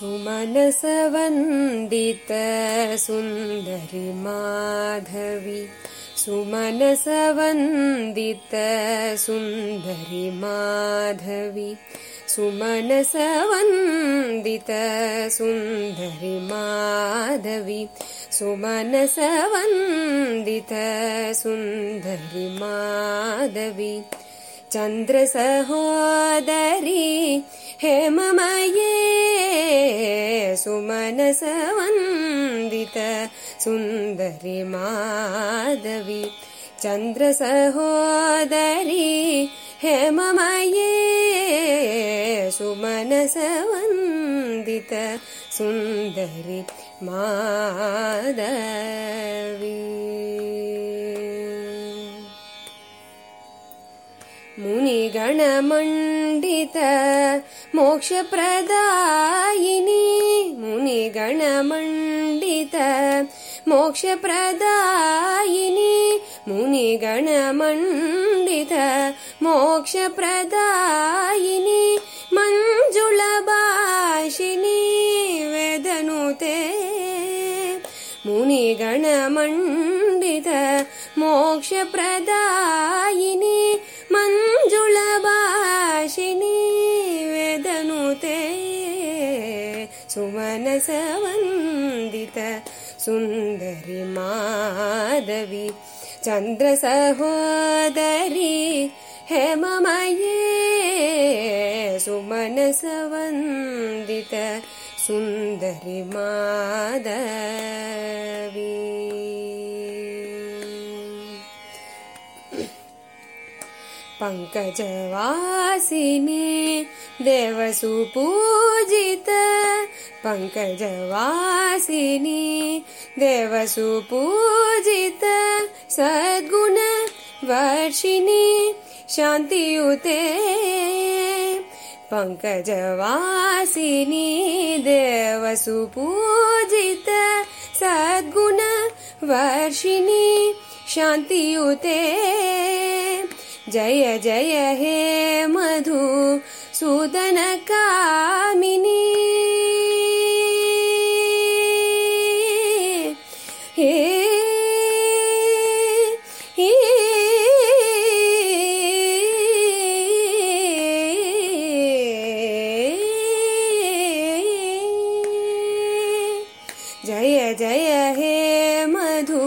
सुमनसवन्दित सुन्दरि माधवी। सुमनसवन्दित सुन्दरि माधवी। सुमनसवन्दित सुन्दरि माधवी। सुमनसवन्दित सुन्दरि माधवी चन्द्रसहोदरी हेममये सुमनसवन्दित सुन्दरि माधवी चन्द्रसहोदरी हेममये सुमनसवन्दित सुन्दरि माधवी मुनिगणमण्डित मोक्षप्रदायिनी मुनिगणमण्डित मोक्षप्रदायिनी मुनिगणमण्डित मोक्षप्रदायिनी मञ्जुलभाषिनी वेदनुते मुनिगणमण्डित मोक्षप्रदायिनी सुमनसवन्दित सुन्दरि माधवी चन्द्रसहोदरी सुमनसवन्दित सुन्दरि माधवी पङ्कजवासिनी देवसुपूजित। पङ्कजवासिनी देवसुपूजित। सद्गुणवर्षिणी शान्तियुते पङ्कजवासिनी देवसुपूजित। सद्गुणवर्षिणी शान्तियुते जय जय हे मधु सुदन कामिनी। हे जय जय हे मधु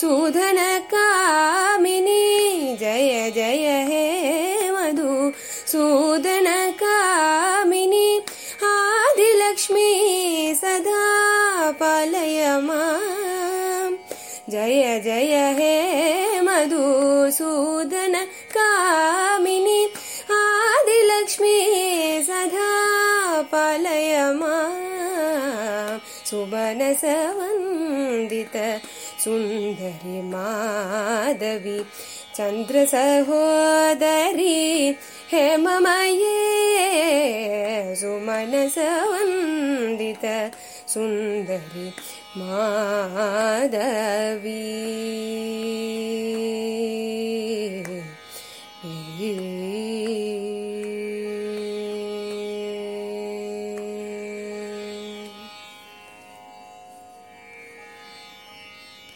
सुधनकामिनी आदिलक्ष्मी सदा पालय माम्। जय जय हे मधु सुदनकामिनी आदिलक्ष्मी सदा पालय माम्। सुबनसवन्दित सुन्दरि माधवी। चन्द्रसहोदरी हेममये सुमनसवन्दित सुन्दरि माधवी